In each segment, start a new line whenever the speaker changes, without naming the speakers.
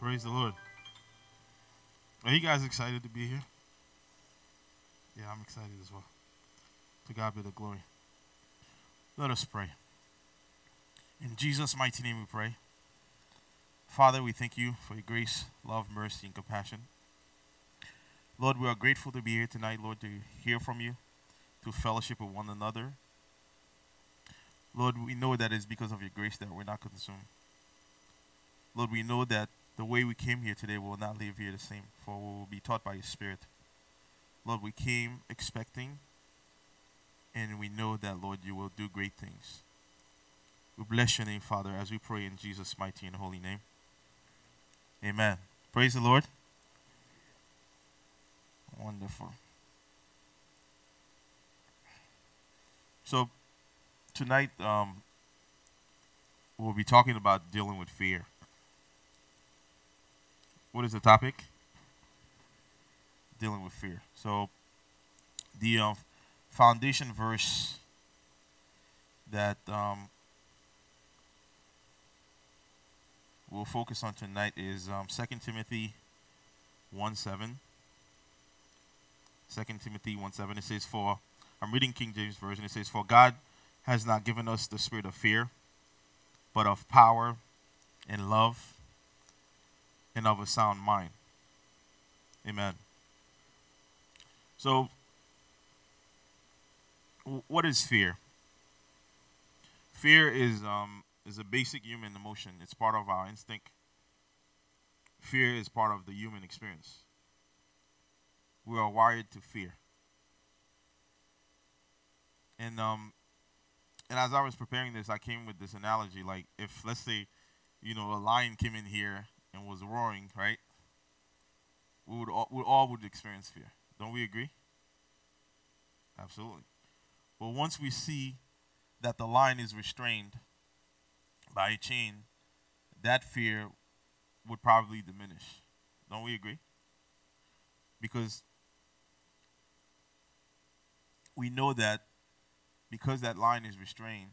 Praise the Lord. Are you guys excited to be here? Yeah, I'm excited as well. To God be the glory. Let us pray. In Jesus' mighty name we pray. Father, we thank you for your grace, love, mercy, and compassion. Lord, we are grateful to be here tonight, Lord, to hear from you, to fellowship with one another. Lord, we know that it's because of your grace that we're not consumed. Lord, we know that the way we came here today will not leave here the same, for we will be taught by your Spirit. Lord, we came expecting, and we know that, Lord, you will do great things. We bless your name, Father, as we pray in Jesus' mighty and holy name. Amen. Praise the Lord. Wonderful. So, tonight, um, we'll be talking about dealing with fear. What is the topic? Dealing with fear. So, the uh, foundation verse that um, we'll focus on tonight is um, 2 Timothy 1 7. 2 Timothy 1 7. It says, For, I'm reading King James Version, it says, For God has not given us the spirit of fear, but of power and love and of a sound mind. Amen. So, what is fear? Fear is um, is a basic human emotion. It's part of our instinct. Fear is part of the human experience. We are wired to fear. And um, and as I was preparing this, I came with this analogy. Like, if let's say, you know, a lion came in here and was roaring, right? We would all, we all would experience fear. Don't we agree? Absolutely. But once we see that the lion is restrained by a chain, that fear would probably diminish. Don't we agree? Because we know that because that line is restrained,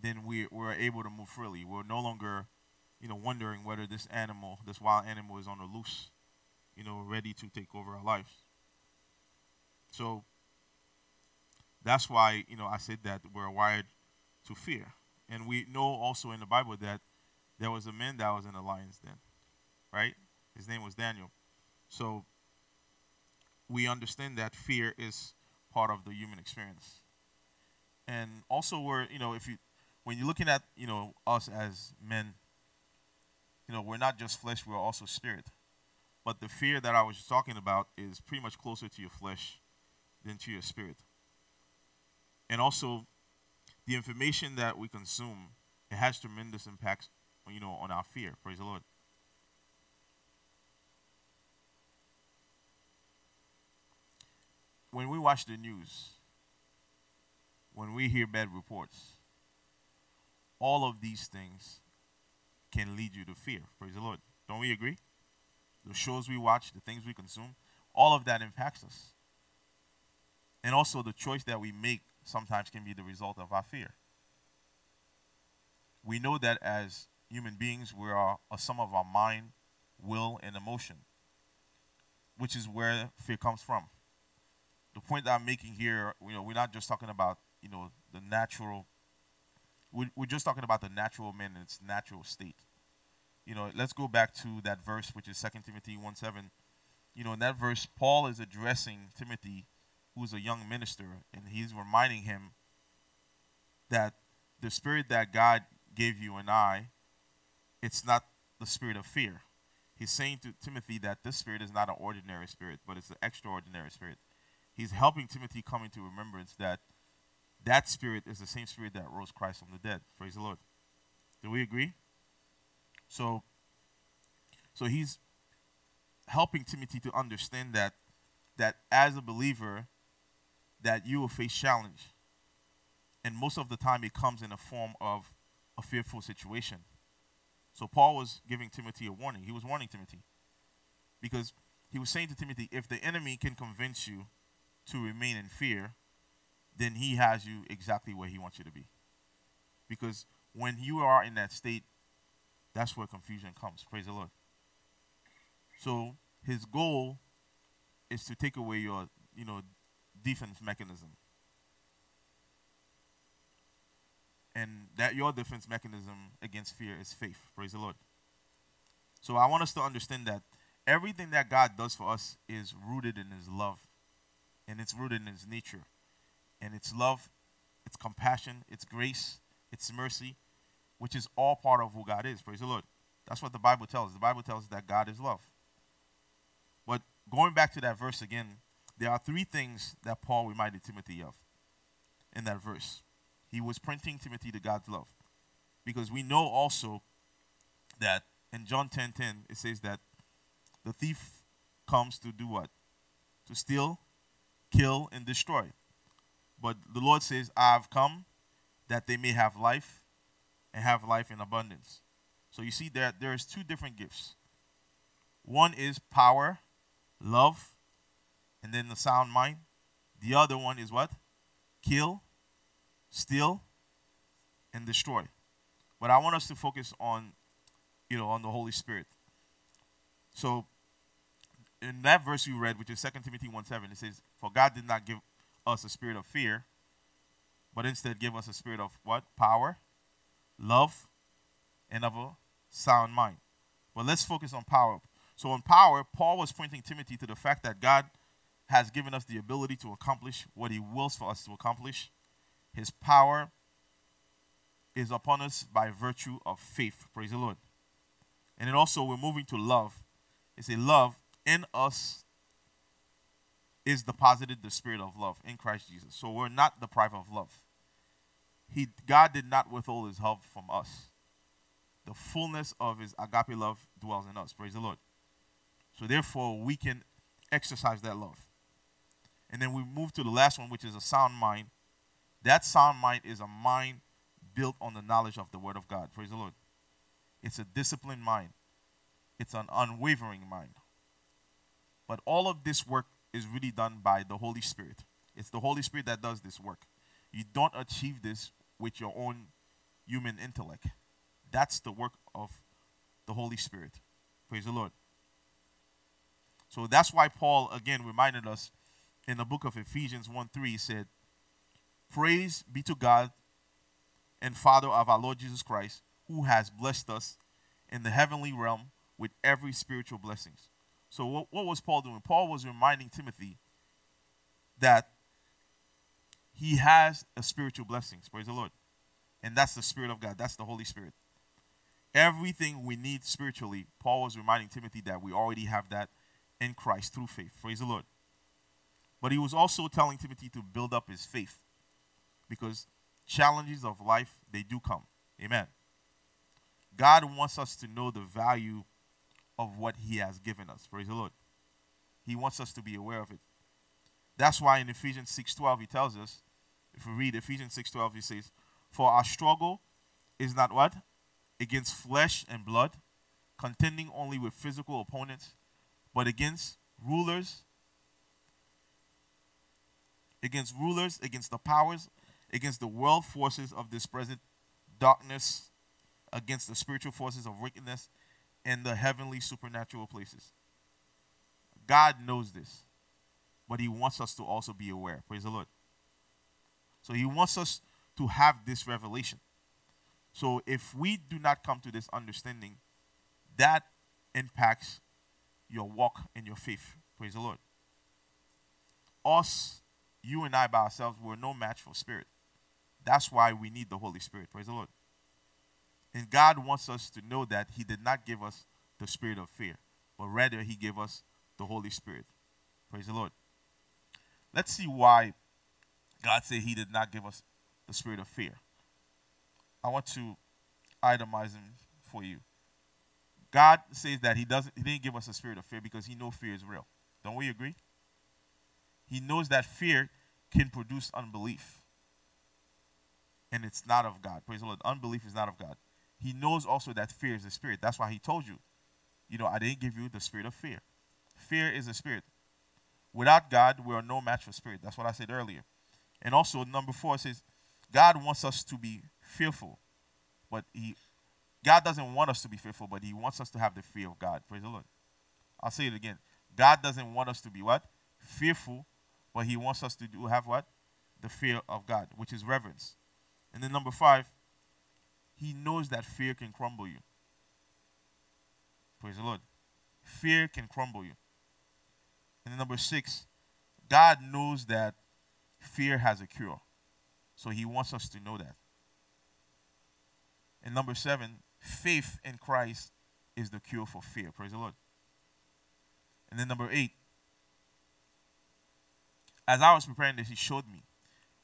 then we, we're able to move freely. We're no longer you know, wondering whether this animal, this wild animal, is on the loose, you know, ready to take over our lives. So that's why, you know, I said that we're wired to fear. And we know also in the Bible that there was a man that was in the lion's den, right? His name was Daniel. So we understand that fear is part of the human experience. And also we're, you know, if you when you're looking at, you know, us as men you know, we're not just flesh, we're also spirit. But the fear that I was talking about is pretty much closer to your flesh than to your spirit. And also, the information that we consume, it has tremendous impacts, you know, on our fear. Praise the Lord. When we watch the news, when we hear bad reports, all of these things can lead you to fear. Praise the Lord. Don't we agree? The shows we watch, the things we consume, all of that impacts us. And also, the choice that we make sometimes can be the result of our fear. We know that as human beings, we are a sum of our mind, will, and emotion, which is where fear comes from. The point that I'm making here, you know, we're not just talking about, you know, the natural we're just talking about the natural man in its natural state. You know, let's go back to that verse, which is 2 Timothy 1 7. You know, in that verse, Paul is addressing Timothy, who's a young minister, and he's reminding him that the spirit that God gave you and I, it's not the spirit of fear. He's saying to Timothy that this spirit is not an ordinary spirit, but it's an extraordinary spirit. He's helping Timothy come into remembrance that that spirit is the same spirit that rose Christ from the dead. Praise the Lord. Do we agree? So, so he's helping Timothy to understand that that as a believer, that you will face challenge, and most of the time it comes in a form of a fearful situation. So Paul was giving Timothy a warning. He was warning Timothy because he was saying to Timothy, if the enemy can convince you to remain in fear, then he has you exactly where he wants you to be. Because when you are in that state, that's where confusion comes. Praise the Lord. So his goal is to take away your, you know, defense mechanism. And that your defense mechanism against fear is faith. Praise the Lord. So I want us to understand that everything that God does for us is rooted in his love. And it's rooted in his nature. And it's love, it's compassion, it's grace, it's mercy, which is all part of who God is. Praise the Lord. That's what the Bible tells. The Bible tells that God is love. But going back to that verse again, there are three things that Paul reminded Timothy of in that verse. He was printing Timothy to God's love. Because we know also that in John 10:10 10, 10, it says that the thief comes to do what? To steal, kill, and destroy. But the Lord says, I have come that they may have life and have life in abundance. So you see that there is two different gifts. One is power, love, and then the sound mind. The other one is what? Kill, steal, and destroy. But I want us to focus on, you know, on the Holy Spirit. So in that verse you read, which is 2 Timothy 1 7, it says, For God did not give us a spirit of fear, but instead give us a spirit of what? Power, love, and of a sound mind. But let's focus on power. So, in power, Paul was pointing Timothy to the fact that God has given us the ability to accomplish what he wills for us to accomplish. His power is upon us by virtue of faith. Praise the Lord. And then also, we're moving to love. It's a love in us is deposited the spirit of love in Christ Jesus. So we're not deprived of love. He, God did not withhold his love from us. The fullness of his agape love dwells in us. Praise the Lord. So therefore, we can exercise that love. And then we move to the last one, which is a sound mind. That sound mind is a mind built on the knowledge of the Word of God. Praise the Lord. It's a disciplined mind, it's an unwavering mind. But all of this work is really done by the Holy Spirit. It's the Holy Spirit that does this work. You don't achieve this with your own human intellect. That's the work of the Holy Spirit. Praise the Lord. So that's why Paul again reminded us in the book of Ephesians 1 3 he said, Praise be to God and Father of our Lord Jesus Christ, who has blessed us in the heavenly realm with every spiritual blessings. So what, what was Paul doing? Paul was reminding Timothy that he has a spiritual blessings. Praise the Lord. And that's the Spirit of God. That's the Holy Spirit. Everything we need spiritually, Paul was reminding Timothy that we already have that in Christ through faith. Praise the Lord. But he was also telling Timothy to build up his faith because challenges of life, they do come. Amen. God wants us to know the value of what he has given us. Praise the Lord. He wants us to be aware of it. That's why in Ephesians 6:12 he tells us if we read Ephesians 6:12, he says, "For our struggle is not what? Against flesh and blood, contending only with physical opponents, but against rulers, against rulers, against the powers, against the world forces of this present darkness, against the spiritual forces of wickedness in the heavenly supernatural places." God knows this, but he wants us to also be aware. Praise the Lord. So he wants us to have this revelation. So if we do not come to this understanding, that impacts your walk and your faith. Praise the Lord. Us, you and I by ourselves, we're no match for spirit. That's why we need the Holy Spirit. Praise the Lord. And God wants us to know that He did not give us the spirit of fear, but rather He gave us the Holy Spirit. Praise the Lord. Let's see why God said He did not give us the spirit of fear. I want to itemize them for you. God says that He doesn't He didn't give us a spirit of fear because He knows fear is real. Don't we agree? He knows that fear can produce unbelief. And it's not of God. Praise the Lord. Unbelief is not of God. He knows also that fear is a spirit. That's why he told you, you know, I didn't give you the spirit of fear. Fear is a spirit. Without God, we are no match for spirit. That's what I said earlier. And also, number four says, God wants us to be fearful, but He, God doesn't want us to be fearful, but He wants us to have the fear of God. Praise the Lord. I'll say it again. God doesn't want us to be what? Fearful, but He wants us to do have what? The fear of God, which is reverence. And then number five, He knows that fear can crumble you. Praise the Lord. Fear can crumble you. And then number six, God knows that fear has a cure. So He wants us to know that. And number seven, faith in Christ is the cure for fear. Praise the Lord. And then number eight, as I was preparing this, he showed me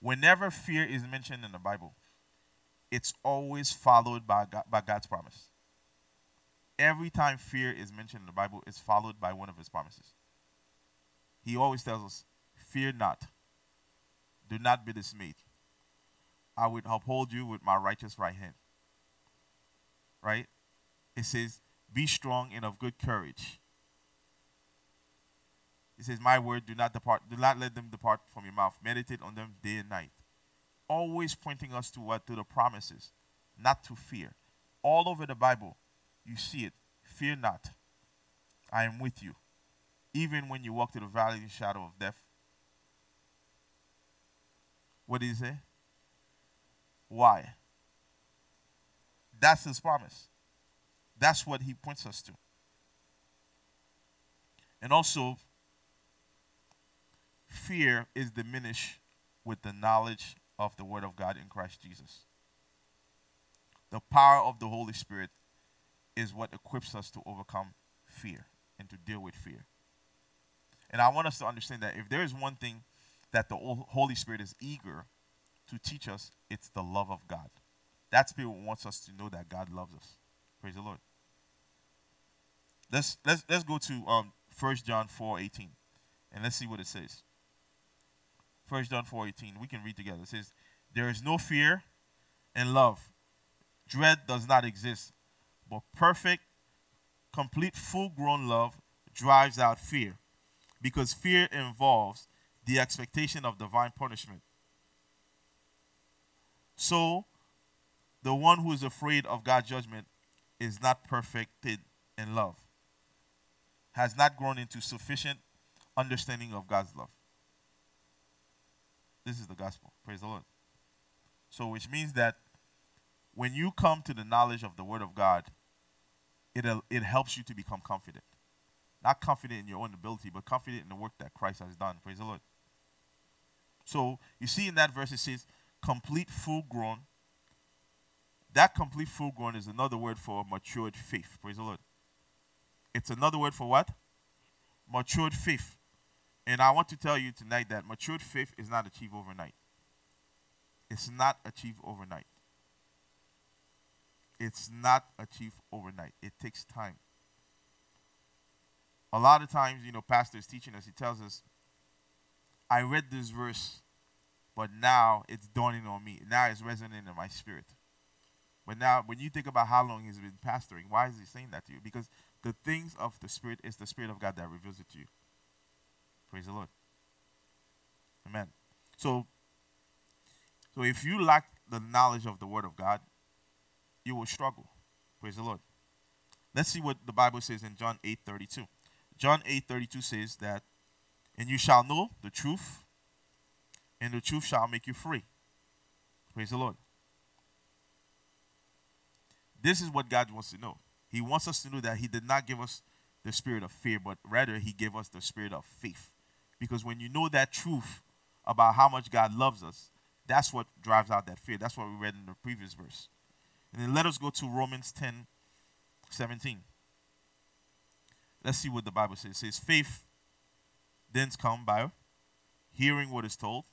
whenever fear is mentioned in the Bible, it's always followed by, God, by God's promise. Every time fear is mentioned in the Bible, it's followed by one of his promises. He always tells us, Fear not, do not be dismayed. I will uphold you with my righteous right hand. Right? It says, Be strong and of good courage. It says, My word, do not depart, do not let them depart from your mouth. Meditate on them day and night. Always pointing us to what? To the promises, not to fear. All over the Bible, you see it. Fear not. I am with you. Even when you walk through the valley the shadow of death. What did he say? Why? That's his promise. That's what he points us to. And also, fear is diminished with the knowledge of the Word of God in Christ Jesus. The power of the Holy Spirit is what equips us to overcome fear and to deal with fear. And I want us to understand that if there is one thing that the Holy Spirit is eager to teach us, it's the love of God. That Spirit wants us to know that God loves us. Praise the Lord. Let's let's let's go to um 1 John 4 18 and let's see what it says. 1 John 4:18. We can read together. It says, There is no fear in love. Dread does not exist, but perfect, complete, full grown love drives out fear because fear involves the expectation of divine punishment. So, the one who is afraid of God's judgment is not perfected in love, has not grown into sufficient understanding of God's love. This is the gospel. Praise the Lord. So, which means that when you come to the knowledge of the Word of God, it, uh, it helps you to become confident. Not confident in your own ability, but confident in the work that Christ has done. Praise the Lord. So, you see in that verse, it says, complete, full grown. That complete, full grown is another word for matured faith. Praise the Lord. It's another word for what? Matured faith. And I want to tell you tonight that matured faith is not achieved overnight. It's not achieved overnight. It's not achieved overnight. It takes time. A lot of times, you know, pastors teaching us, he tells us, I read this verse, but now it's dawning on me. Now it's resonating in my spirit. But now, when you think about how long he's been pastoring, why is he saying that to you? Because the things of the Spirit is the Spirit of God that reveals it to you. Praise the Lord. Amen. So, so if you lack the knowledge of the Word of God, you will struggle. Praise the Lord. Let's see what the Bible says in John 8 32. John 8 32 says that, and you shall know the truth, and the truth shall make you free. Praise the Lord. This is what God wants to know. He wants us to know that He did not give us the spirit of fear, but rather He gave us the spirit of faith. Because when you know that truth about how much God loves us, that's what drives out that fear. That's what we read in the previous verse. And then let us go to Romans 10 17. Let's see what the Bible says. It says, Faith then comes by hearing what is told,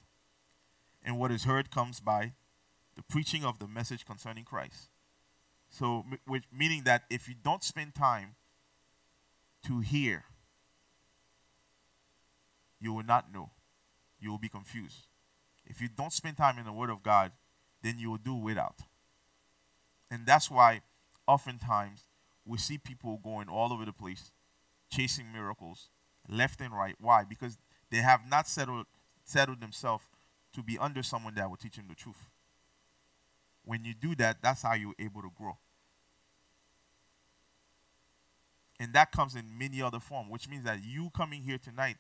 and what is heard comes by the preaching of the message concerning Christ. So, which, meaning that if you don't spend time to hear you will not know. You will be confused. If you don't spend time in the Word of God, then you will do without. And that's why oftentimes we see people going all over the place chasing miracles left and right. Why? Because they have not settled settled themselves to be under someone that will teach them the truth. When you do that, that's how you're able to grow. And that comes in many other forms, which means that you coming here tonight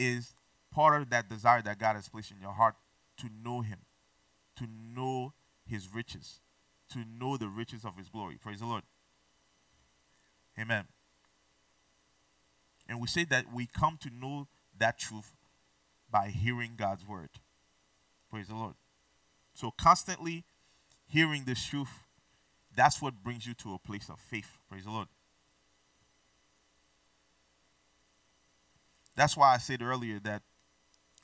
is part of that desire that God has placed in your heart to know Him, to know His riches, to know the riches of His glory. Praise the Lord. Amen. And we say that we come to know that truth by hearing God's word. Praise the Lord. So, constantly hearing this truth, that's what brings you to a place of faith. Praise the Lord. That's why I said earlier that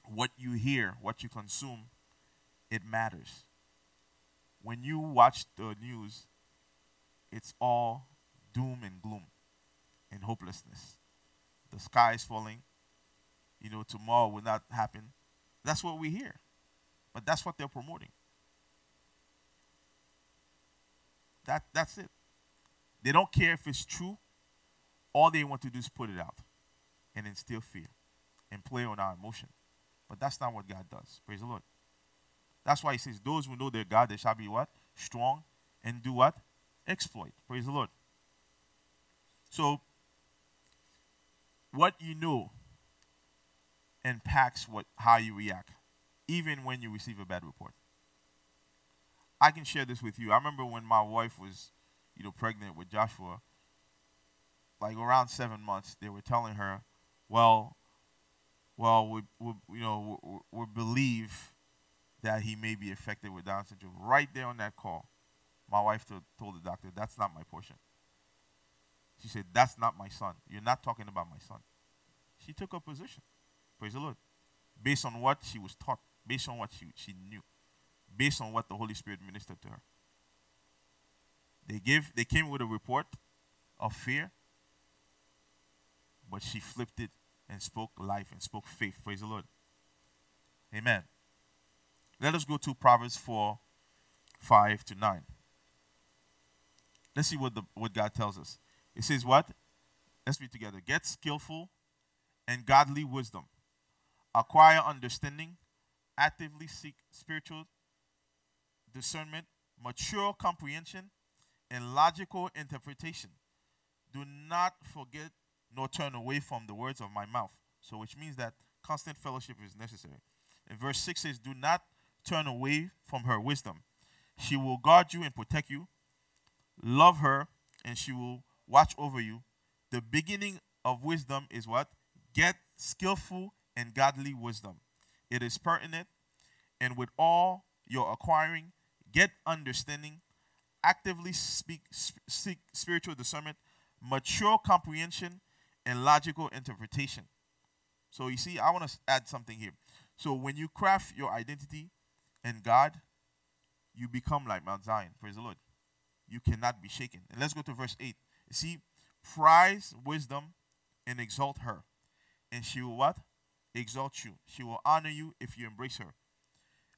what you hear, what you consume, it matters. When you watch the news, it's all doom and gloom and hopelessness. The sky is falling. You know, tomorrow will not happen. That's what we hear. But that's what they're promoting. That, that's it. They don't care if it's true. All they want to do is put it out and instill fear and play on our emotion. But that's not what God does. Praise the Lord. That's why he says, Those who know their God, they shall be what? Strong and do what? Exploit. Praise the Lord. So, what you know impacts what how you react, even when you receive a bad report. I can share this with you. I remember when my wife was, you know, pregnant with Joshua, like around seven months, they were telling her, well, well, we, we you know, we, we believe that he may be affected with Down syndrome. Right there on that call, my wife told, told the doctor, that's not my portion. She said, that's not my son. You're not talking about my son. She took a position. Praise the Lord. Based on what she was taught, based on what she, she knew, based on what the Holy Spirit ministered to her. They gave they came with a report of fear, but she flipped it and spoke life and spoke faith. Praise the Lord. Amen. Let us go to Proverbs 4 5 to 9. Let's see what, the, what God tells us. It says, What? Let's read together. Get skillful and godly wisdom, acquire understanding, actively seek spiritual discernment, mature comprehension, and logical interpretation. Do not forget nor turn away from the words of my mouth. So, which means that constant fellowship is necessary. And verse 6 says, Do not turn away from her wisdom. She will guard you and protect you. Love her, and she will watch over you. The beginning of wisdom is what? Get skillful and godly wisdom. It is pertinent, and with all your acquiring, get understanding, actively speak, seek spiritual discernment, mature comprehension, and logical interpretation. So you see, I want to add something here. So when you craft your identity in God, you become like Mount Zion. Praise the Lord. You cannot be shaken. And let's go to verse 8. You see, prize wisdom and exalt her. And she will what? Exalt you. She will honor you if you embrace her.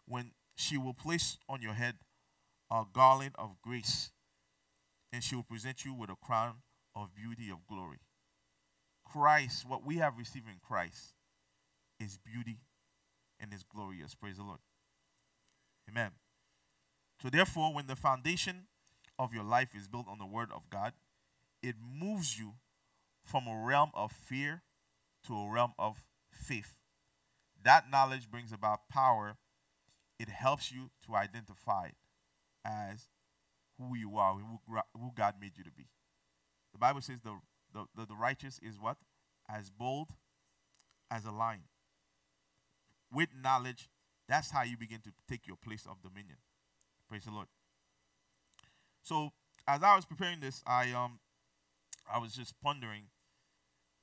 When she will place on your head a garland of grace, and she will present you with a crown of beauty of glory. Christ, what we have received in Christ, is beauty and is glorious. Praise the Lord. Amen. So, therefore, when the foundation of your life is built on the Word of God, it moves you from a realm of fear to a realm of faith. That knowledge brings about power. It helps you to identify as who you are, who God made you to be. The Bible says the the, the, the righteous is what? As bold as a lion. With knowledge, that's how you begin to take your place of dominion. Praise the Lord. So as I was preparing this, I um I was just pondering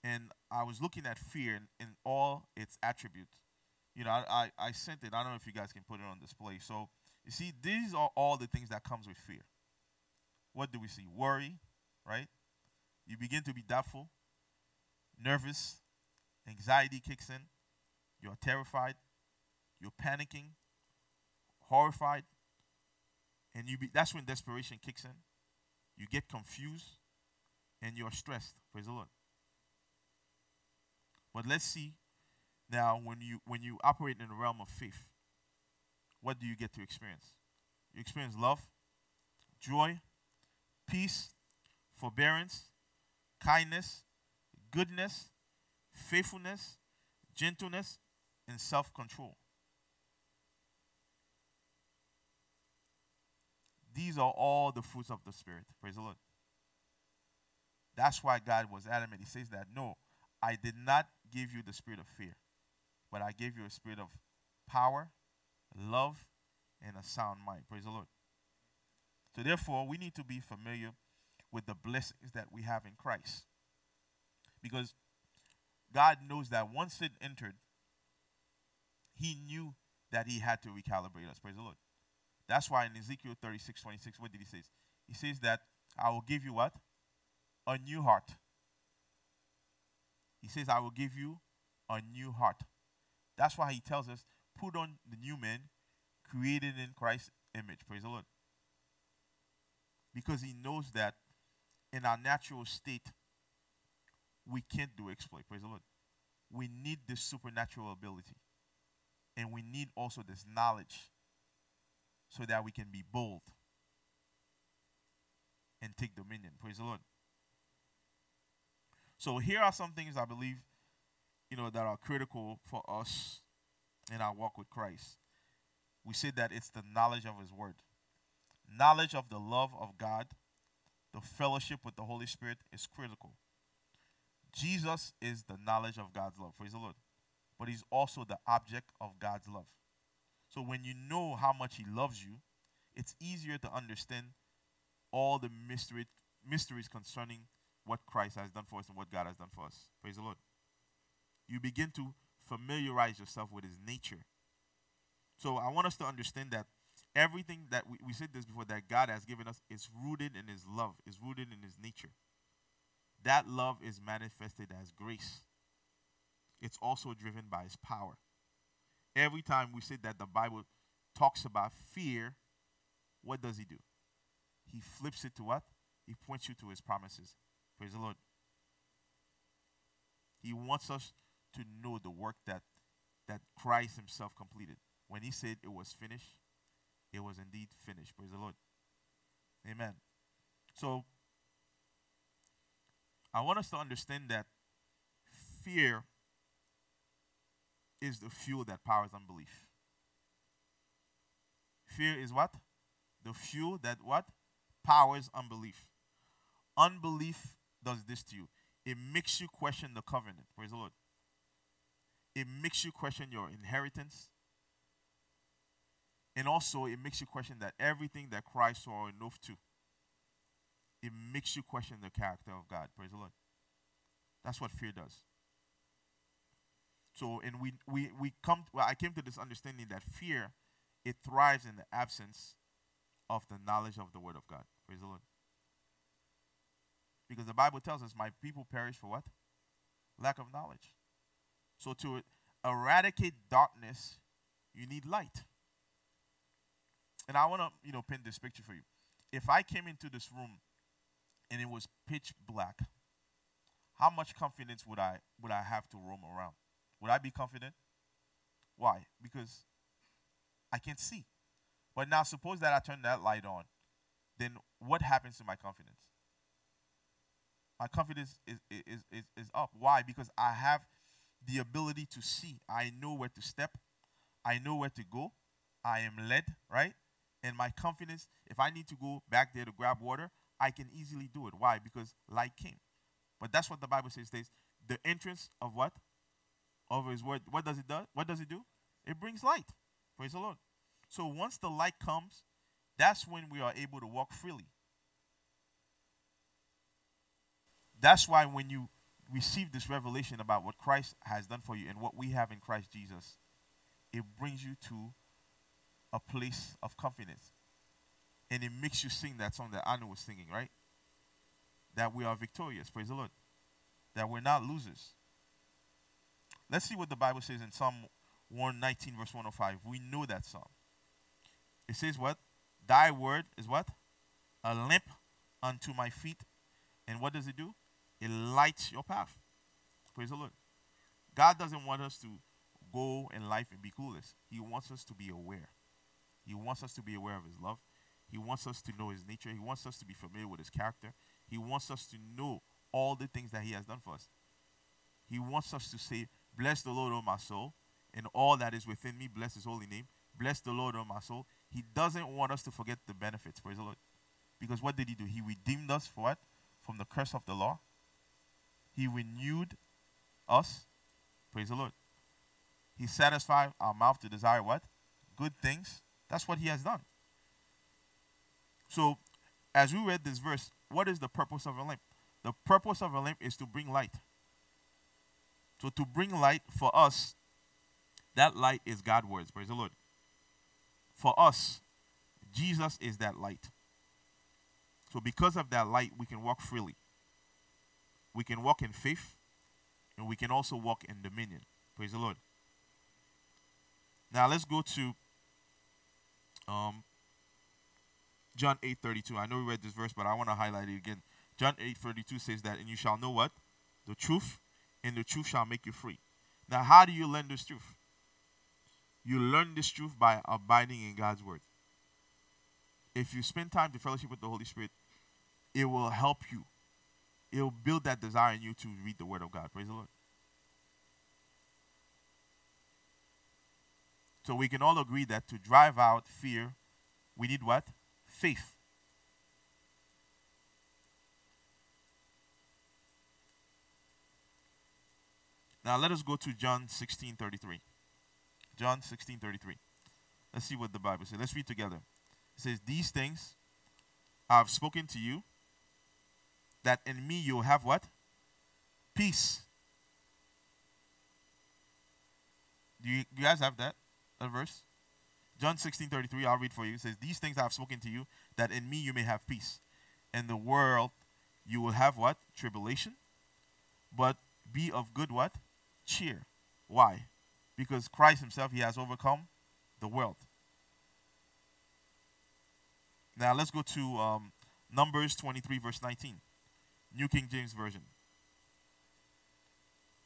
and I was looking at fear in, in all its attributes. You know, I, I, I sent it. I don't know if you guys can put it on display. So you see, these are all the things that comes with fear. What do we see? Worry, right? You begin to be doubtful, nervous, anxiety kicks in, you're terrified, you're panicking, horrified, and you be, that's when desperation kicks in. You get confused and you're stressed. Praise the Lord. But let's see now when you when you operate in the realm of faith, what do you get to experience? You experience love, joy, peace, forbearance, kindness, goodness, faithfulness, gentleness, and self control. These are all the fruits of the Spirit. Praise the Lord. That's why God was adamant. He says that, no, I did not give you the spirit of fear, but I gave you a spirit of power, love, and a sound mind. Praise the Lord. So, therefore, we need to be familiar with the blessings that we have in Christ. Because God knows that once it entered, He knew that He had to recalibrate us. Praise the Lord. That's why in Ezekiel 36 26, what did He say? He says that I will give you what? A new heart. He says, I will give you a new heart. That's why He tells us, put on the new man created in Christ's image. Praise the Lord. Because He knows that in our natural state, we can't do exploit. Praise the Lord. We need this supernatural ability. And we need also this knowledge so that we can be bold and take dominion. Praise the Lord. So here are some things I believe, you know, that are critical for us in our walk with Christ. We said that it's the knowledge of his word. Knowledge of the love of God the fellowship with the Holy Spirit is critical. Jesus is the knowledge of God's love. Praise the Lord. But he's also the object of God's love. So when you know how much he loves you, it's easier to understand all the mystery, mysteries concerning what Christ has done for us and what God has done for us. Praise the Lord. You begin to familiarize yourself with his nature. So I want us to understand that Everything that we, we said this before that God has given us is rooted in His love, is rooted in His nature. That love is manifested as grace. It's also driven by His power. Every time we say that the Bible talks about fear, what does He do? He flips it to what? He points you to His promises. Praise the Lord. He wants us to know the work that that Christ Himself completed. When He said it was finished, it was indeed finished. Praise the Lord. Amen. So, I want us to understand that fear is the fuel that powers unbelief. Fear is what? The fuel that what? Powers unbelief. Unbelief does this to you. It makes you question the covenant. Praise the Lord. It makes you question your inheritance. And also, it makes you question that everything that Christ saw an oath to, it makes you question the character of God. Praise the Lord. That's what fear does. So, and we we we come. Well, I came to this understanding that fear, it thrives in the absence of the knowledge of the Word of God. Praise the Lord. Because the Bible tells us, "My people perish for what? Lack of knowledge." So, to eradicate darkness, you need light. And I want to, you know, paint this picture for you. If I came into this room and it was pitch black, how much confidence would I would I have to roam around? Would I be confident? Why? Because I can't see. But now suppose that I turn that light on, then what happens to my confidence? My confidence is, is, is, is up. Why? Because I have the ability to see. I know where to step. I know where to go. I am led, right? And my confidence, if I need to go back there to grab water, I can easily do it. Why? Because light came. But that's what the Bible says. Says the entrance of what? Of His word. What does it do? What does it do? It brings light. Praise the Lord. So once the light comes, that's when we are able to walk freely. That's why when you receive this revelation about what Christ has done for you and what we have in Christ Jesus, it brings you to a place of confidence. And it makes you sing that song that Anna was singing, right? That we are victorious. Praise the Lord. That we're not losers. Let's see what the Bible says in Psalm 119, verse 105. We know that song. It says what? Thy word is what? A lamp unto my feet. And what does it do? It lights your path. Praise the Lord. God doesn't want us to go in life and be clueless. He wants us to be aware. He wants us to be aware of His love. He wants us to know His nature. He wants us to be familiar with His character. He wants us to know all the things that He has done for us. He wants us to say, Bless the Lord, O my soul, and all that is within me, bless His holy name. Bless the Lord, O my soul. He doesn't want us to forget the benefits. Praise the Lord. Because what did He do? He redeemed us for what? From the curse of the law. He renewed us. Praise the Lord. He satisfied our mouth to desire what? Good things. That's what He has done. So, as we read this verse, what is the purpose of a lamp? The purpose of a lamp is to bring light. So, to bring light for us, that light is God's words. Praise the Lord. For us, Jesus is that light. So, because of that light, we can walk freely. We can walk in faith, and we can also walk in dominion. Praise the Lord. Now, let's go to um, John 8 32. I know we read this verse, but I want to highlight it again. John 8 32 says that, and you shall know what? The truth, and the truth shall make you free. Now, how do you learn this truth? You learn this truth by abiding in God's word. If you spend time to fellowship with the Holy Spirit, it will help you. It will build that desire in you to read the word of God. Praise the Lord. So we can all agree that to drive out fear, we need what? Faith. Now let us go to John 16 33. John 16 33. Let's see what the Bible says. Let's read together. It says, These things I have spoken to you, that in me you'll have what? Peace. Do you, do you guys have that? A verse? John 16 33, I'll read for you. It says, These things I have spoken to you, that in me you may have peace. In the world you will have what? Tribulation. But be of good what? Cheer. Why? because Christ himself, he has overcome the world. Now let's go to um, Numbers 23, verse 19, New King James Version.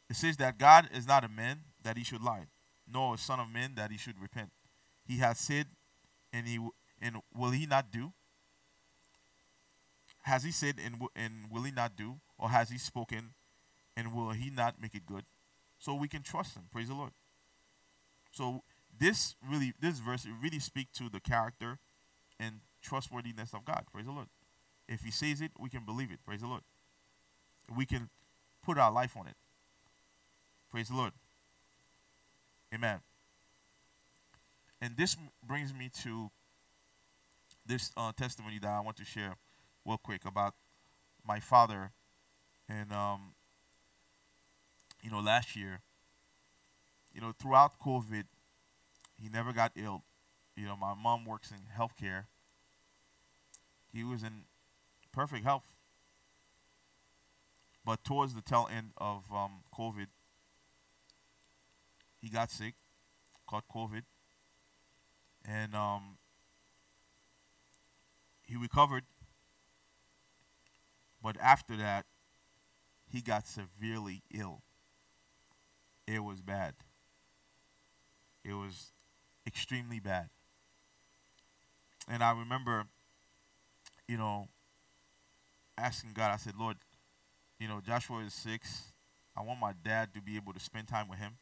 It says that God is not a man that he should lie, nor son of man that he should repent. He has said, and he and will he not do? Has he said, and, and will he not do? Or has he spoken, and will he not make it good? So we can trust him. Praise the Lord. So this really, this verse, really speaks to the character and trustworthiness of God. Praise the Lord. If He says it, we can believe it. Praise the Lord. We can put our life on it. Praise the Lord. Amen. And this brings me to this uh, testimony that I want to share real quick about my father. And um, you know, last year you know, throughout COVID, he never got ill. You know, my mom works in healthcare. He was in perfect health. But towards the tail end of um, COVID, he got sick, caught COVID, and um, he recovered. But after that, he got severely ill. It was bad. It was extremely bad. And I remember, you know, asking God, I said, Lord, you know, Joshua is six. I want my dad to be able to spend time with him.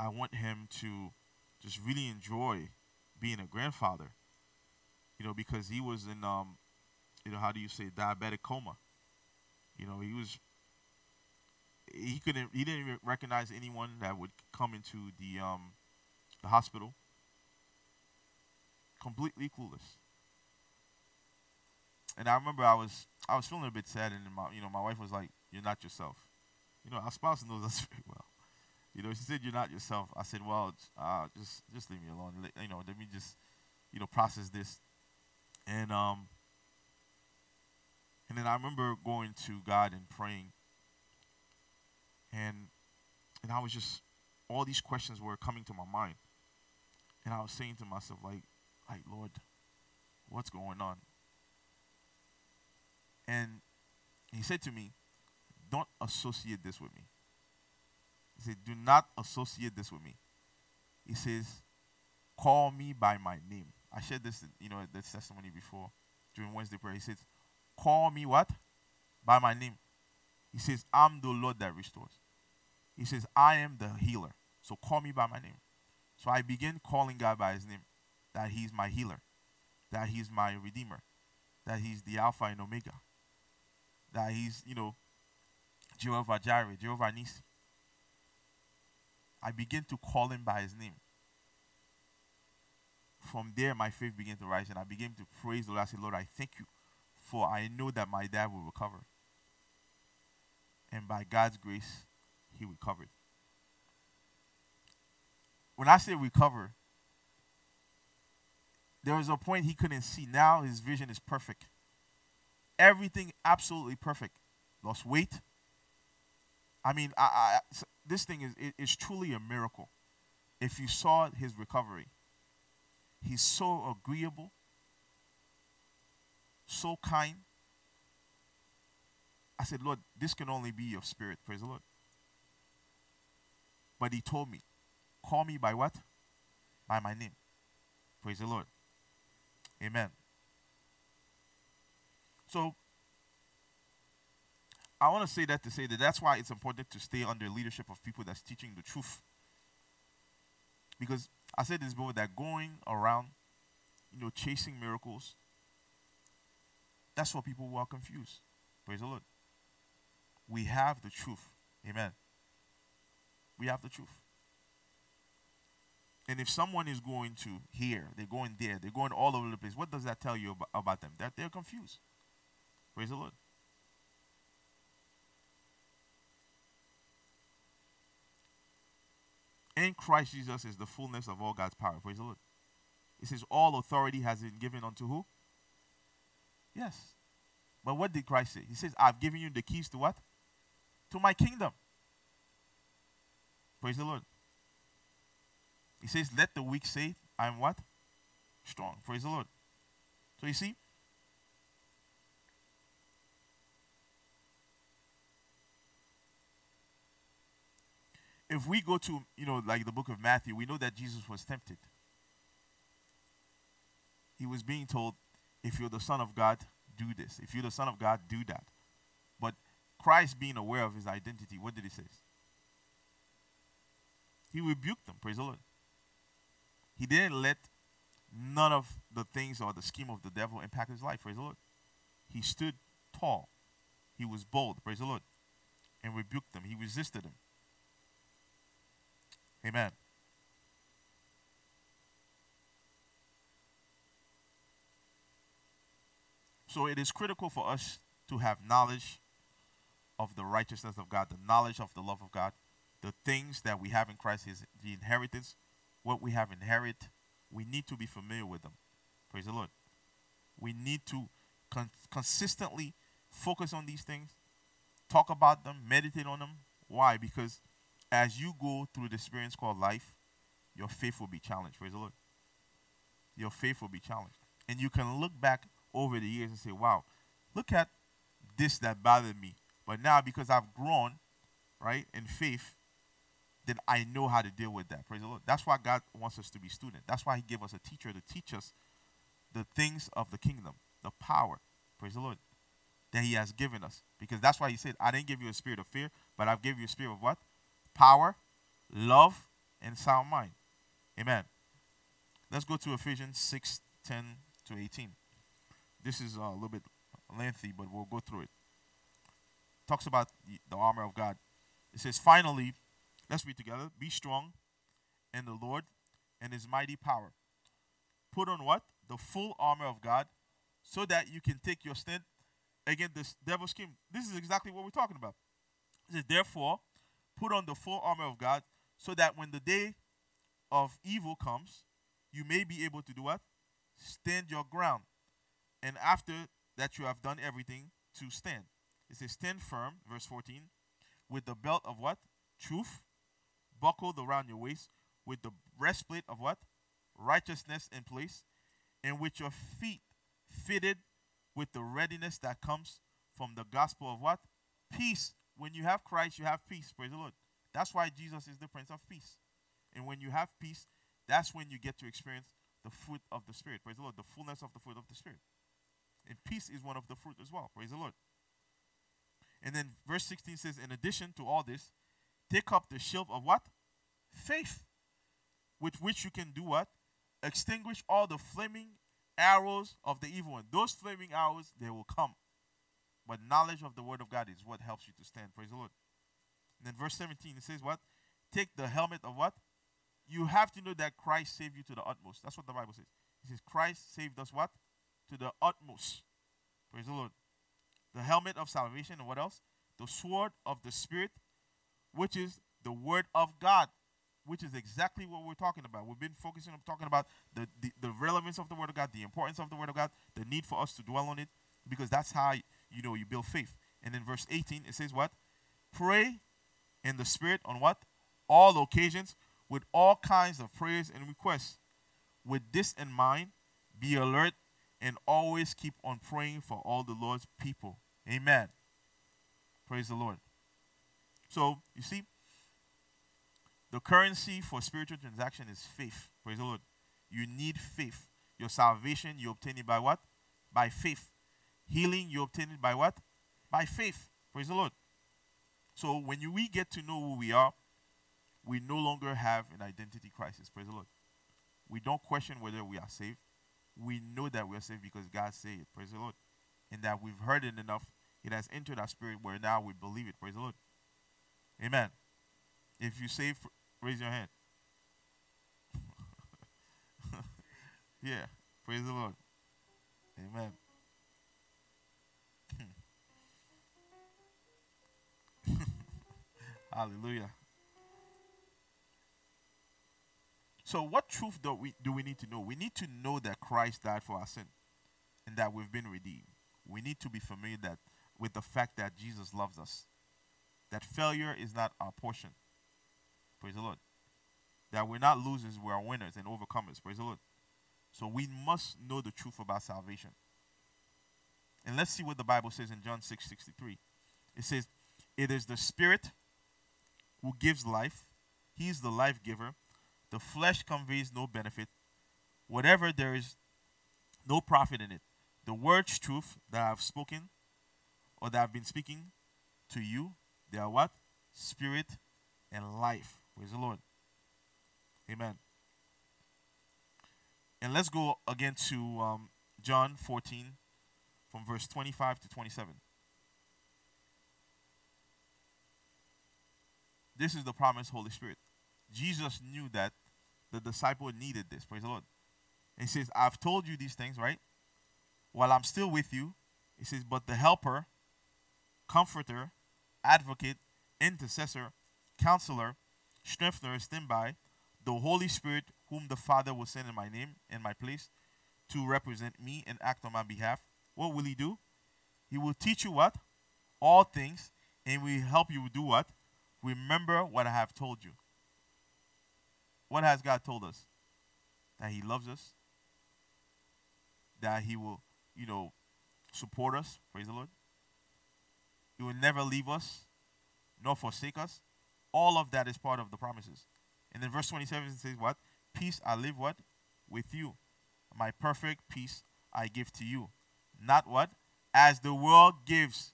I want him to just really enjoy being a grandfather. You know, because he was in um, you know, how do you say diabetic coma. You know, he was he couldn't he didn't even recognize anyone that would come into the um the hospital, completely clueless. And I remember I was I was feeling a bit sad, and my you know my wife was like, "You're not yourself." You know, our spouse knows us very well. You know, she said, "You're not yourself." I said, "Well, uh, just just leave me alone. Let, you know, let me just you know process this." And um, and then I remember going to God and praying, and and I was just all these questions were coming to my mind. And I was saying to myself, like, like, Lord, what's going on? And he said to me, Don't associate this with me. He said, Do not associate this with me. He says, Call me by my name. I shared this, you know, this testimony before during Wednesday prayer. He says, Call me what? By my name. He says, I'm the Lord that restores. He says, I am the healer. So call me by my name. So I begin calling God by his name, that he's my healer, that he's my redeemer, that he's the Alpha and Omega, that he's, you know, Jehovah Jireh, Jehovah Nisi. I begin to call him by his name. From there, my faith began to rise, and I began to praise the Lord. I said, Lord, I thank you, for I know that my dad will recover. And by God's grace, he recovered. When I say recover, there was a point he couldn't see. Now his vision is perfect. Everything absolutely perfect. Lost weight. I mean, I, I, this thing is is truly a miracle. If you saw his recovery, he's so agreeable, so kind. I said, Lord, this can only be your spirit. Praise the Lord. But he told me, call me by what? By my name. Praise the Lord. Amen. So, I want to say that to say that that's why it's important to stay under leadership of people that's teaching the truth. Because I said this before that going around, you know, chasing miracles, that's what people who are confused. Praise the Lord. We have the truth. Amen. We have the truth. And if someone is going to here, they're going there, they're going all over the place, what does that tell you about, about them? That they're confused. Praise the Lord. In Christ Jesus is the fullness of all God's power. Praise the Lord. It says, All authority has been given unto who? Yes. But what did Christ say? He says, I've given you the keys to what? To my kingdom. Praise the Lord. He says, Let the weak say, I'm what? Strong. Praise the Lord. So you see, if we go to, you know, like the book of Matthew, we know that Jesus was tempted. He was being told, if you're the Son of God, do this. If you're the Son of God, do that. But Christ being aware of his identity, what did he say? He rebuked them, praise the Lord. He didn't let none of the things or the scheme of the devil impact his life, praise the Lord. He stood tall. He was bold, praise the Lord, and rebuked them. He resisted them. Amen. So it is critical for us to have knowledge of the righteousness of God, the knowledge of the love of God, the things that we have in Christ, is the inheritance, what we have inherited. We need to be familiar with them. Praise the Lord. We need to con- consistently focus on these things, talk about them, meditate on them. Why? Because as you go through the experience called life, your faith will be challenged. Praise the Lord. Your faith will be challenged. And you can look back over the years and say, wow, look at this that bothered me. But now, because I've grown, right, in faith, then I know how to deal with that. Praise the Lord. That's why God wants us to be students. That's why He gave us a teacher to teach us the things of the kingdom, the power. Praise the Lord. That He has given us. Because that's why He said, I didn't give you a spirit of fear, but I've given you a spirit of what? Power, love, and sound mind. Amen. Let's go to Ephesians 6 10 to 18. This is uh, a little bit lengthy, but we'll go through it. Talks about the, the armor of God. It says, Finally, let's read together. Be strong in the Lord and his mighty power. Put on what? The full armor of God so that you can take your stand against this devil's scheme. This is exactly what we're talking about. It says, Therefore, Put on the full armor of God so that when the day of evil comes, you may be able to do what? Stand your ground. And after that you have done everything to stand. It says, Stand firm, verse 14, with the belt of what? Truth, buckled around your waist, with the breastplate of what? Righteousness in place, and with your feet fitted with the readiness that comes from the gospel of what? Peace. When you have Christ, you have peace. Praise the Lord. That's why Jesus is the Prince of Peace. And when you have peace, that's when you get to experience the fruit of the Spirit. Praise the Lord. The fullness of the fruit of the Spirit. And peace is one of the fruit as well. Praise the Lord. And then verse 16 says, In addition to all this, take up the shield of what? Faith. With which you can do what? Extinguish all the flaming arrows of the evil one. Those flaming arrows, they will come. But knowledge of the word of God is what helps you to stand. Praise the Lord. And then verse 17, it says what? Take the helmet of what? You have to know that Christ saved you to the utmost. That's what the Bible says. It says Christ saved us what? To the utmost. Praise the Lord. The helmet of salvation and what else? The sword of the Spirit, which is the word of God, which is exactly what we're talking about. We've been focusing on talking about the, the, the relevance of the word of God, the importance of the word of God, the need for us to dwell on it, because that's how you know you build faith. And in verse 18, it says what? Pray in the Spirit on what? All occasions with all kinds of prayers and requests. With this in mind, be alert and always keep on praying for all the Lord's people. Amen. Praise the Lord. So, you see, the currency for spiritual transaction is faith. Praise the Lord. You need faith. Your salvation, you obtain it by what? By faith. Healing, you obtain it by what? By faith. Praise the Lord. So when you, we get to know who we are, we no longer have an identity crisis. Praise the Lord. We don't question whether we are saved. We know that we are saved because God said it. Praise the Lord. And that we've heard it enough. It has entered our spirit where now we believe it. Praise the Lord. Amen. If you say, raise your hand. yeah. Praise the Lord. Amen. Hallelujah. So, what truth do we do we need to know? We need to know that Christ died for our sin, and that we've been redeemed. We need to be familiar that with the fact that Jesus loves us. That failure is not our portion. Praise the Lord. That we're not losers, we are winners and overcomers. Praise the Lord. So we must know the truth about salvation. And let's see what the Bible says in John 6 63. It says, It is the Spirit who gives life. He is the life giver. The flesh conveys no benefit. Whatever there is no profit in it. The words truth that I've spoken or that I've been speaking to you, they are what? Spirit and life. Praise the Lord. Amen. And let's go again to um, John 14 from verse 25 to 27. This is the promised Holy Spirit. Jesus knew that the disciple needed this. Praise the Lord. he says, I've told you these things, right? While I'm still with you, he says, but the helper, comforter, advocate, intercessor, counselor, strengthener, stand by, the Holy Spirit, whom the Father will send in my name, in my place, to represent me and act on my behalf. What will he do? He will teach you what? All things, and will help you do what? Remember what I have told you. What has God told us? That He loves us, that He will, you know, support us. Praise the Lord. He will never leave us nor forsake us. All of that is part of the promises. And then verse 27 says, What? Peace I live what? With you. My perfect peace I give to you. Not what? As the world gives.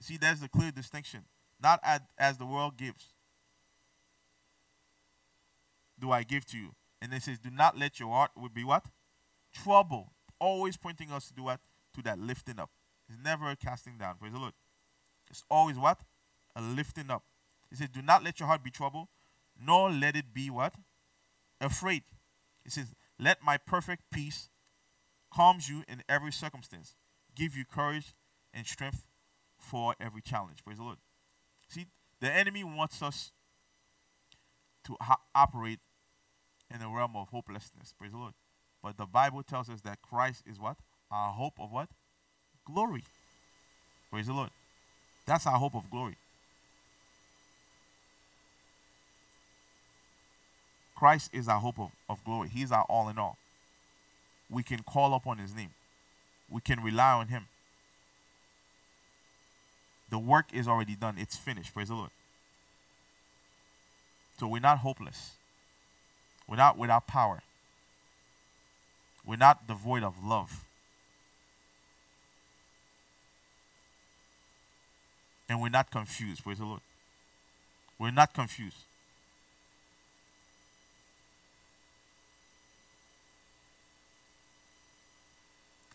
See, there's a clear distinction not as, the world gives, do I give to you. And it says, do not let your heart be what? Trouble. Always pointing us to do what? To that lifting up. It's never a casting down. Praise the Lord. It's always what? A lifting up. It says, do not let your heart be troubled, nor let it be what? Afraid. It says, let my perfect peace calms you in every circumstance, give you courage and strength for every challenge. Praise the Lord. See, the enemy wants us to ha- operate in the realm of hopelessness. Praise the Lord. But the Bible tells us that Christ is what? Our hope of what? Glory. Praise the Lord. That's our hope of glory. Christ is our hope of, of glory. He's our all in all. We can call upon his name. We can rely on him. The work is already done. It's finished. Praise the Lord. So we're not hopeless. We're not without power. We're not devoid of love. And we're not confused. Praise the Lord. We're not confused.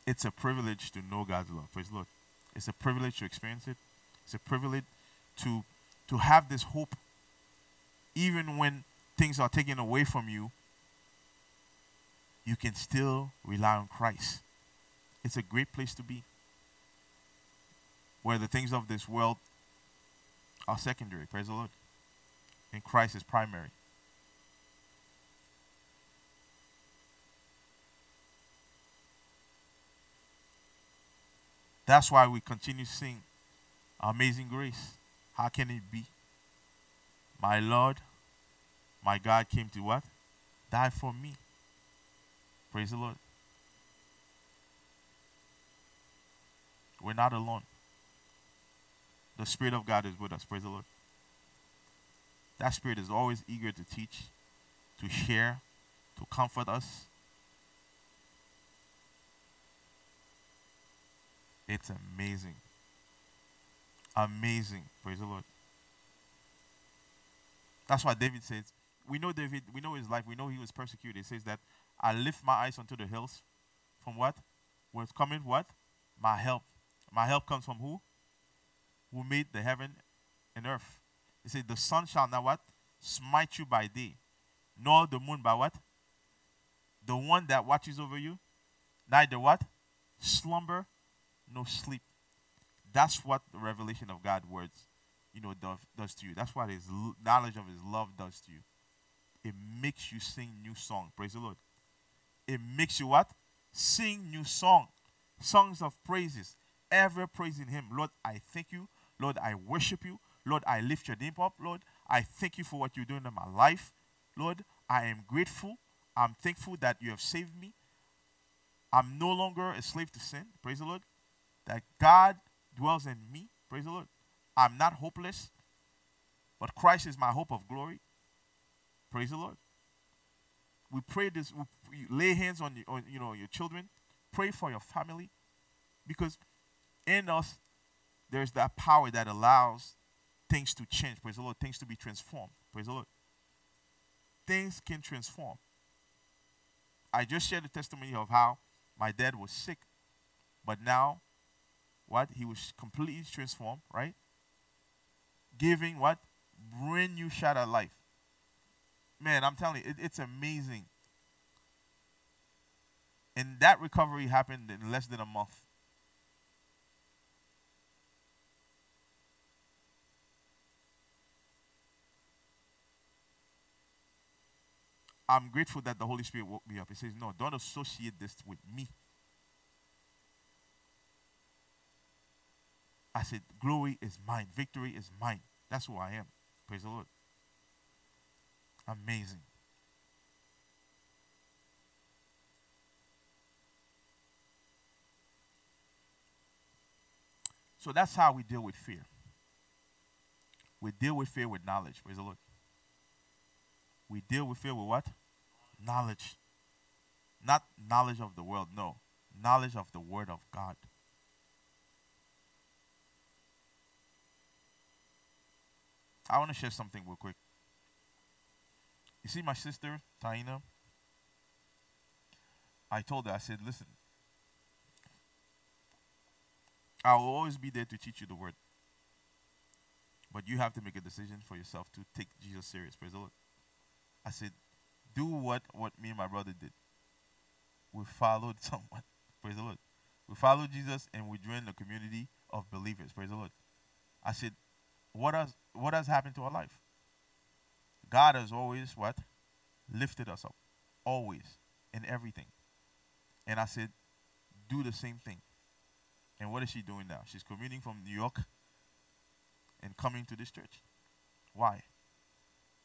It's a privilege to know God's love. Praise the Lord. It's a privilege to experience it. It's a privilege to to have this hope even when things are taken away from you. You can still rely on Christ. It's a great place to be. Where the things of this world are secondary. Praise the Lord. And Christ is primary. That's why we continue to sing Amazing Grace. How can it be? My Lord, my God came to what? Die for me. Praise the Lord. We're not alone. The Spirit of God is with us. Praise the Lord. That Spirit is always eager to teach, to share, to comfort us. It's amazing. Amazing. Praise the Lord. That's why David says, we know David, we know his life, we know he was persecuted. Says that I lift my eyes unto the hills. From what? Where's coming what? My help. My help comes from who? Who made the heaven and earth. He said, The sun shall not what? Smite you by day, nor the moon by what? The one that watches over you, neither what? Slumber, no sleep. That's what the revelation of God words, you know, does, does to you. That's what his knowledge of his love does to you. It makes you sing new song. Praise the Lord. It makes you what? Sing new song. Songs of praises ever praising Him. Lord, I thank you. Lord, I worship you. Lord, I lift your name up. Lord, I thank you for what you're doing in my life. Lord, I am grateful. I'm thankful that you have saved me. I'm no longer a slave to sin. Praise the Lord. That God dwells in me. Praise the Lord. I'm not hopeless, but Christ is my hope of glory. Praise the Lord. We pray this. We lay hands on, on you know your children. Pray for your family, because in us, there's that power that allows things to change. Praise the Lord. Things to be transformed. Praise the Lord. Things can transform. I just shared the testimony of how my dad was sick, but now, what? He was completely transformed, right? Giving what? Brand new shot at life. Man, I'm telling you, it, it's amazing. And that recovery happened in less than a month. I'm grateful that the Holy Spirit woke me up. He says, No, don't associate this with me. I said, Glory is mine, victory is mine. That's who I am. Praise the Lord. Amazing. So that's how we deal with fear. We deal with fear with knowledge. Praise the Lord. We deal with fear with what? Knowledge. Not knowledge of the world, no. Knowledge of the Word of God. I want to share something real quick. You see, my sister, Taina, I told her, I said, listen, I will always be there to teach you the word. But you have to make a decision for yourself to take Jesus serious. Praise the Lord. I said, do what, what me and my brother did. We followed someone. Praise the Lord. We followed Jesus and we joined the community of believers. Praise the Lord. I said, what has what has happened to our life? God has always what? Lifted us up. Always. In everything. And I said, do the same thing. And what is she doing now? She's commuting from New York and coming to this church. Why?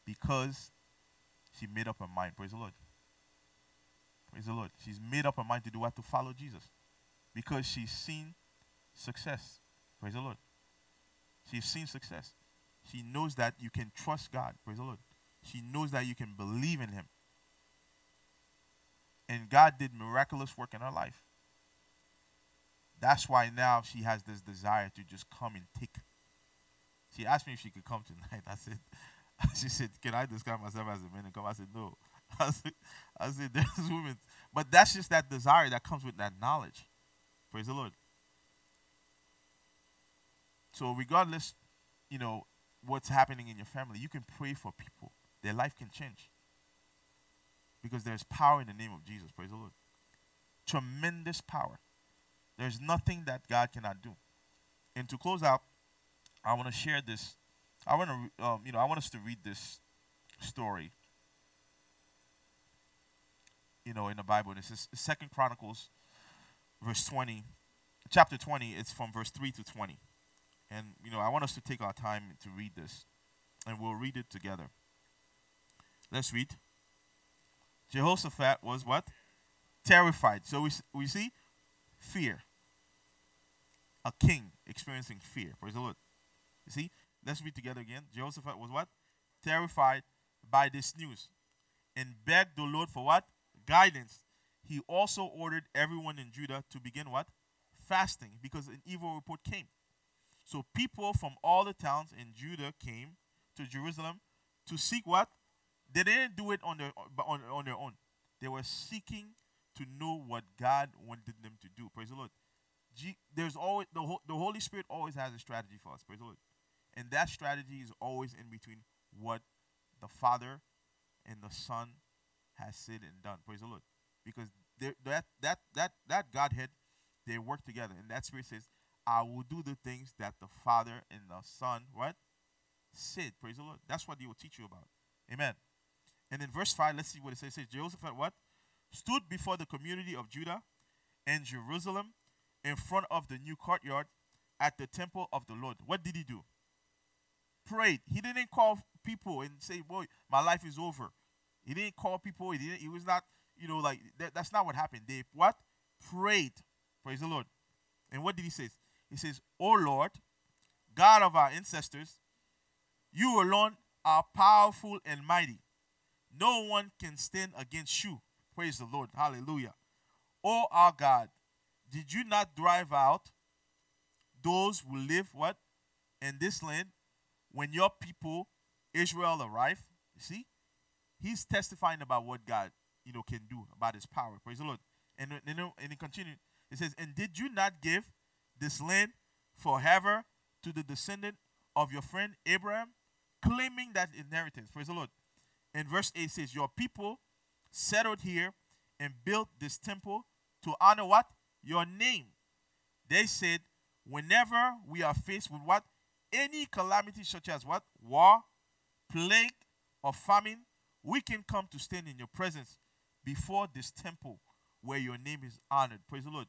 Because she made up her mind. Praise the Lord. Praise the Lord. She's made up her mind to do what? To follow Jesus. Because she's seen success. Praise the Lord. She's seen success. She knows that you can trust God. Praise the Lord. She knows that you can believe in Him. And God did miraculous work in her life. That's why now she has this desire to just come and take She asked me if she could come tonight. I said, she said, Can I describe myself as a man and come? I said, No. I said, I said, There's women. But that's just that desire that comes with that knowledge. Praise the Lord. So, regardless, you know, what's happening in your family, you can pray for people. Their life can change. Because there's power in the name of Jesus. Praise the Lord. Tremendous power. There's nothing that God cannot do. And to close out, I want to share this. I want to, um, you know, I want us to read this story. You know, in the Bible, this is Second Chronicles, verse twenty, chapter twenty. It's from verse three to twenty, and you know, I want us to take our time to read this, and we'll read it together. Let's read. Jehoshaphat was what? Terrified. So we we see fear. A king experiencing fear. Praise the Lord. You see? Let's read together again. Jehoshaphat was what? Terrified by this news and begged the Lord for what? Guidance. He also ordered everyone in Judah to begin what? Fasting because an evil report came. So people from all the towns in Judah came to Jerusalem to seek what? They didn't do it on their on, on their own. They were seeking to know what God wanted them to do. Praise the Lord. G- there's always the, the Holy Spirit always has a strategy for us. Praise the Lord. And that strategy is always in between what the Father and the Son has said and done. Praise the Lord. Because that that that that Godhead, they work together. And that spirit says, I will do the things that the Father and the Son, what? Said. Praise the Lord. That's what he will teach you about. Amen. And in verse 5, let's see what it says. It says, Jehoshaphat what? Stood before the community of Judah and Jerusalem in front of the new courtyard at the temple of the Lord. What did he do? Prayed. He didn't call people and say, Boy, my life is over. He didn't call people. He didn't, he was not, you know, like that, that's not what happened. They what? Prayed. Praise the Lord. And what did he say? He says, O Lord, God of our ancestors, you alone are powerful and mighty. No one can stand against you. Praise the Lord. Hallelujah. O our God, did you not drive out those who live what? In this land when your people Israel arrived? You see? He's testifying about what God, you know, can do about his power. Praise the Lord. And, and, and he continued. It says, And did you not give this land forever to the descendant of your friend Abraham, claiming that inheritance? Praise the Lord. In verse 8 says, Your people settled here and built this temple to honor what? Your name. They said, whenever we are faced with what? Any calamity such as what? War, plague, or famine, we can come to stand in your presence before this temple where your name is honored. Praise the Lord.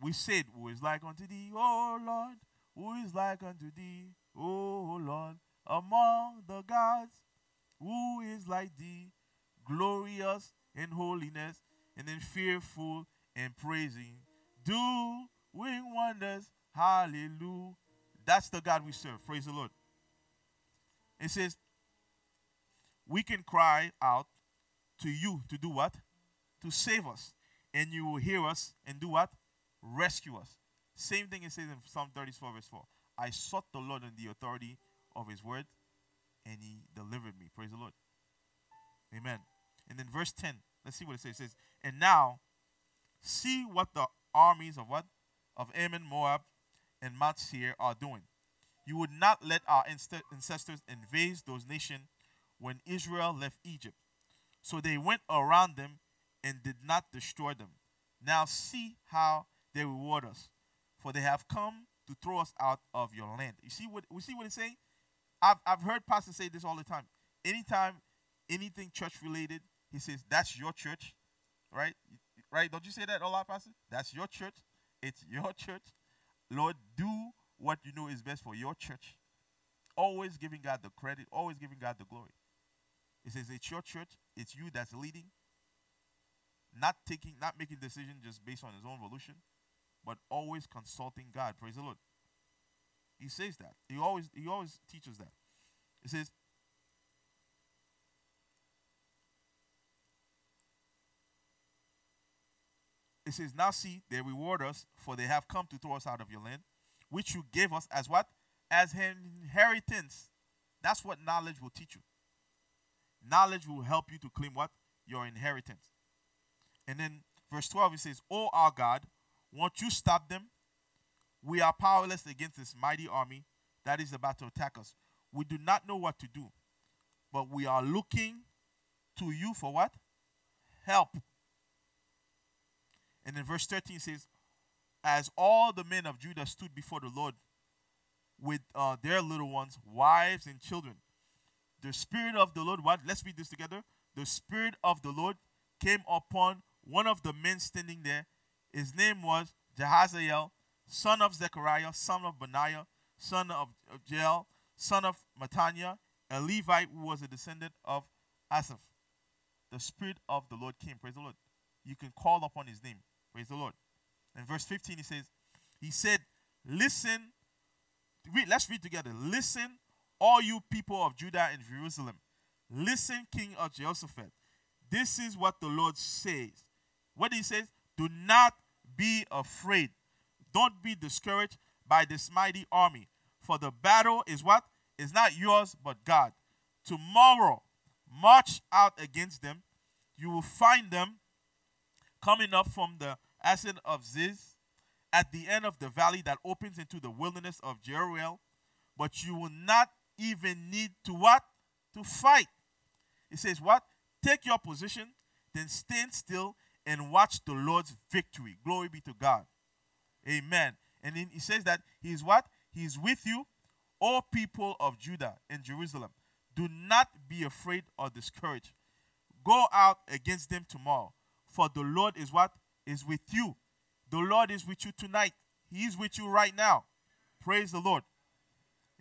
We said, Who is like unto thee, O Lord? Who is like unto thee, O Lord? Among the gods, who is like thee, glorious in holiness and then fearful and praising, Do doing wonders. Hallelujah. That's the God we serve. Praise the Lord. It says, we can cry out to you to do what? To save us. And you will hear us and do what? Rescue us. Same thing it says in Psalm 34, verse 4. I sought the Lord in the authority of his word, and he delivered me. Praise the Lord. Amen. And then verse 10, let's see what it says. It says, And now see what the armies of what? Of Ammon, Moab, and Mount Seir are doing. You would not let our ancestors invade those nations when Israel left Egypt. So they went around them and did not destroy them. Now see how they reward us, for they have come to throw us out of your land. You see what we see what it's saying? I've I've heard pastors say this all the time. Anytime anything church related, he says, That's your church. Right? Right? Don't you say that a lot, Pastor? That's your church. It's your church. Lord, do what you know is best for your church. Always giving God the credit, always giving God the glory. It says it's your church, it's you that's leading. Not taking, not making decisions just based on his own volition, but always consulting God. Praise the Lord. He says that. He always he always teaches that. He says, It says, Now see, they reward us, for they have come to throw us out of your land. which you gave us as what? As inheritance. That's what knowledge will teach you. Knowledge will help you to claim what? Your inheritance. And then verse 12 it says, Oh our God, won't you stop them? We are powerless against this mighty army that is about to attack us. We do not know what to do, but we are looking to you for what? Help. And then verse 13 says, As all the men of Judah stood before the Lord with uh, their little ones, wives, and children, the Spirit of the Lord, what? Let's read this together. The Spirit of the Lord came upon one of the men standing there. His name was Jahaziel, son of Zechariah, son of Benaiah, son of, Jael, son of Mattaniah, a Levite who was a descendant of Asaph. The Spirit of the Lord came. Praise the Lord. You can call upon his name. Praise the Lord. In verse 15, he says, He said, Listen, read, let's read together. Listen, all you people of Judah and Jerusalem. Listen, King of Jehoshaphat. This is what the Lord says. What he says, do not be afraid. Don't be discouraged by this mighty army. For the battle is what? Is not yours, but God. Tomorrow, march out against them. You will find them coming up from the Ascent of Ziz at the end of the valley that opens into the wilderness of Jeruel. But you will not even need to what? To fight. It says what? Take your position, then stand still and watch the Lord's victory. Glory be to God. Amen. And then he says that he is what? He is with you, all people of Judah and Jerusalem. Do not be afraid or discouraged. Go out against them tomorrow. For the Lord is what? Is with you. The Lord is with you tonight. He is with you right now. Praise the Lord.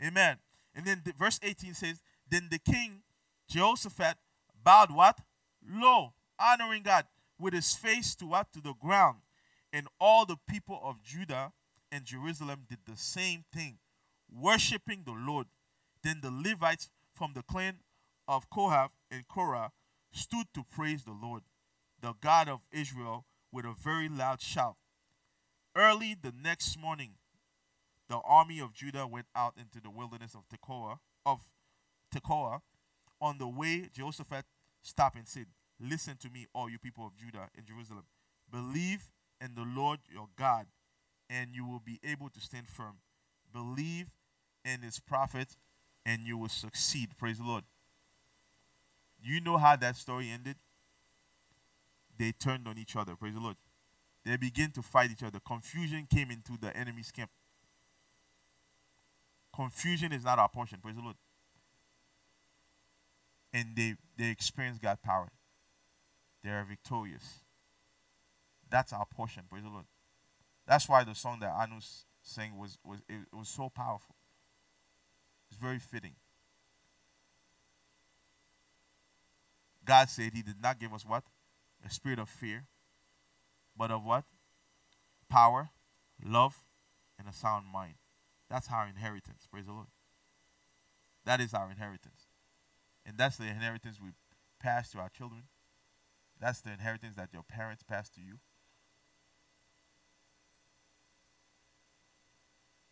Amen. And then the, verse 18 says, Then the king Jehoshaphat bowed what? Low, honoring God with his face to what? To the ground. And all the people of Judah and Jerusalem did the same thing, worshiping the Lord. Then the Levites from the clan of Kohath and Korah stood to praise the Lord, the God of Israel, with a very loud shout. Early the next morning, the army of Judah went out into the wilderness of Tekoa. Of Tekoa. On the way, Jehoshaphat stopped and said, Listen to me, all you people of Judah and Jerusalem. Believe in the Lord your God, and you will be able to stand firm. Believe in his prophets, and you will succeed. Praise the Lord. You know how that story ended? They turned on each other. Praise the Lord. They began to fight each other. Confusion came into the enemy's camp. Confusion is not our portion. Praise the Lord. And they, they experience God's power. They are victorious. That's our portion. Praise the Lord. That's why the song that Anus sang was, was it, it was so powerful. It's very fitting. God said he did not give us what? A spirit of fear, but of what? Power, love, and a sound mind. That's our inheritance. Praise the Lord. That is our inheritance. And that's the inheritance we pass to our children. That's the inheritance that your parents pass to you.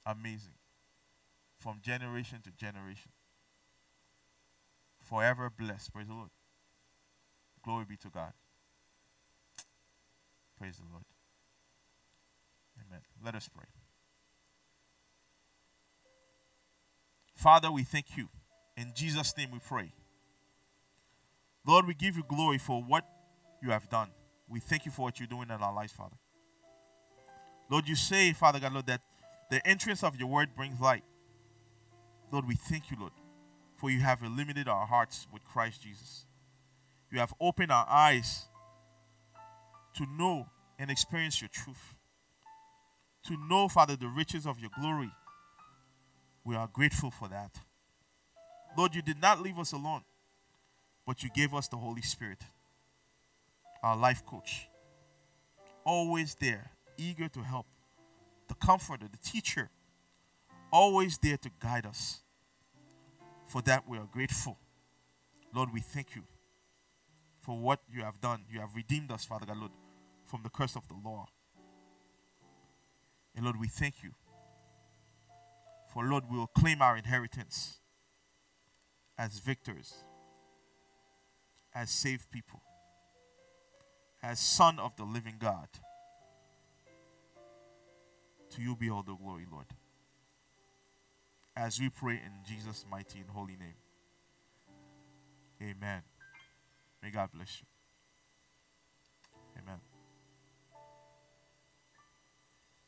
Amazing. From generation to generation. Forever blessed. Praise the Lord. Glory be to God. Praise the Lord. Amen. Let us pray. Father, we thank you. In Jesus' name we pray. Lord, we give you glory for what you have done. We thank you for what you're doing in our lives, Father. Lord, you say, Father God, Lord, that the entrance of your word brings light. Lord, we thank you, Lord, for you have illuminated our hearts with Christ Jesus. You have opened our eyes to know and experience your truth. To know, Father, the riches of your glory we are grateful for that. Lord, you did not leave us alone, but you gave us the Holy Spirit, our life coach, always there, eager to help, the comforter, the teacher, always there to guide us. For that, we are grateful. Lord, we thank you for what you have done. You have redeemed us, Father God, Lord, from the curse of the law. And Lord, we thank you For Lord, we will claim our inheritance as victors, as saved people, as Son of the living God. To you be all the glory, Lord. As we pray in Jesus' mighty and holy name. Amen. May God bless you. Amen.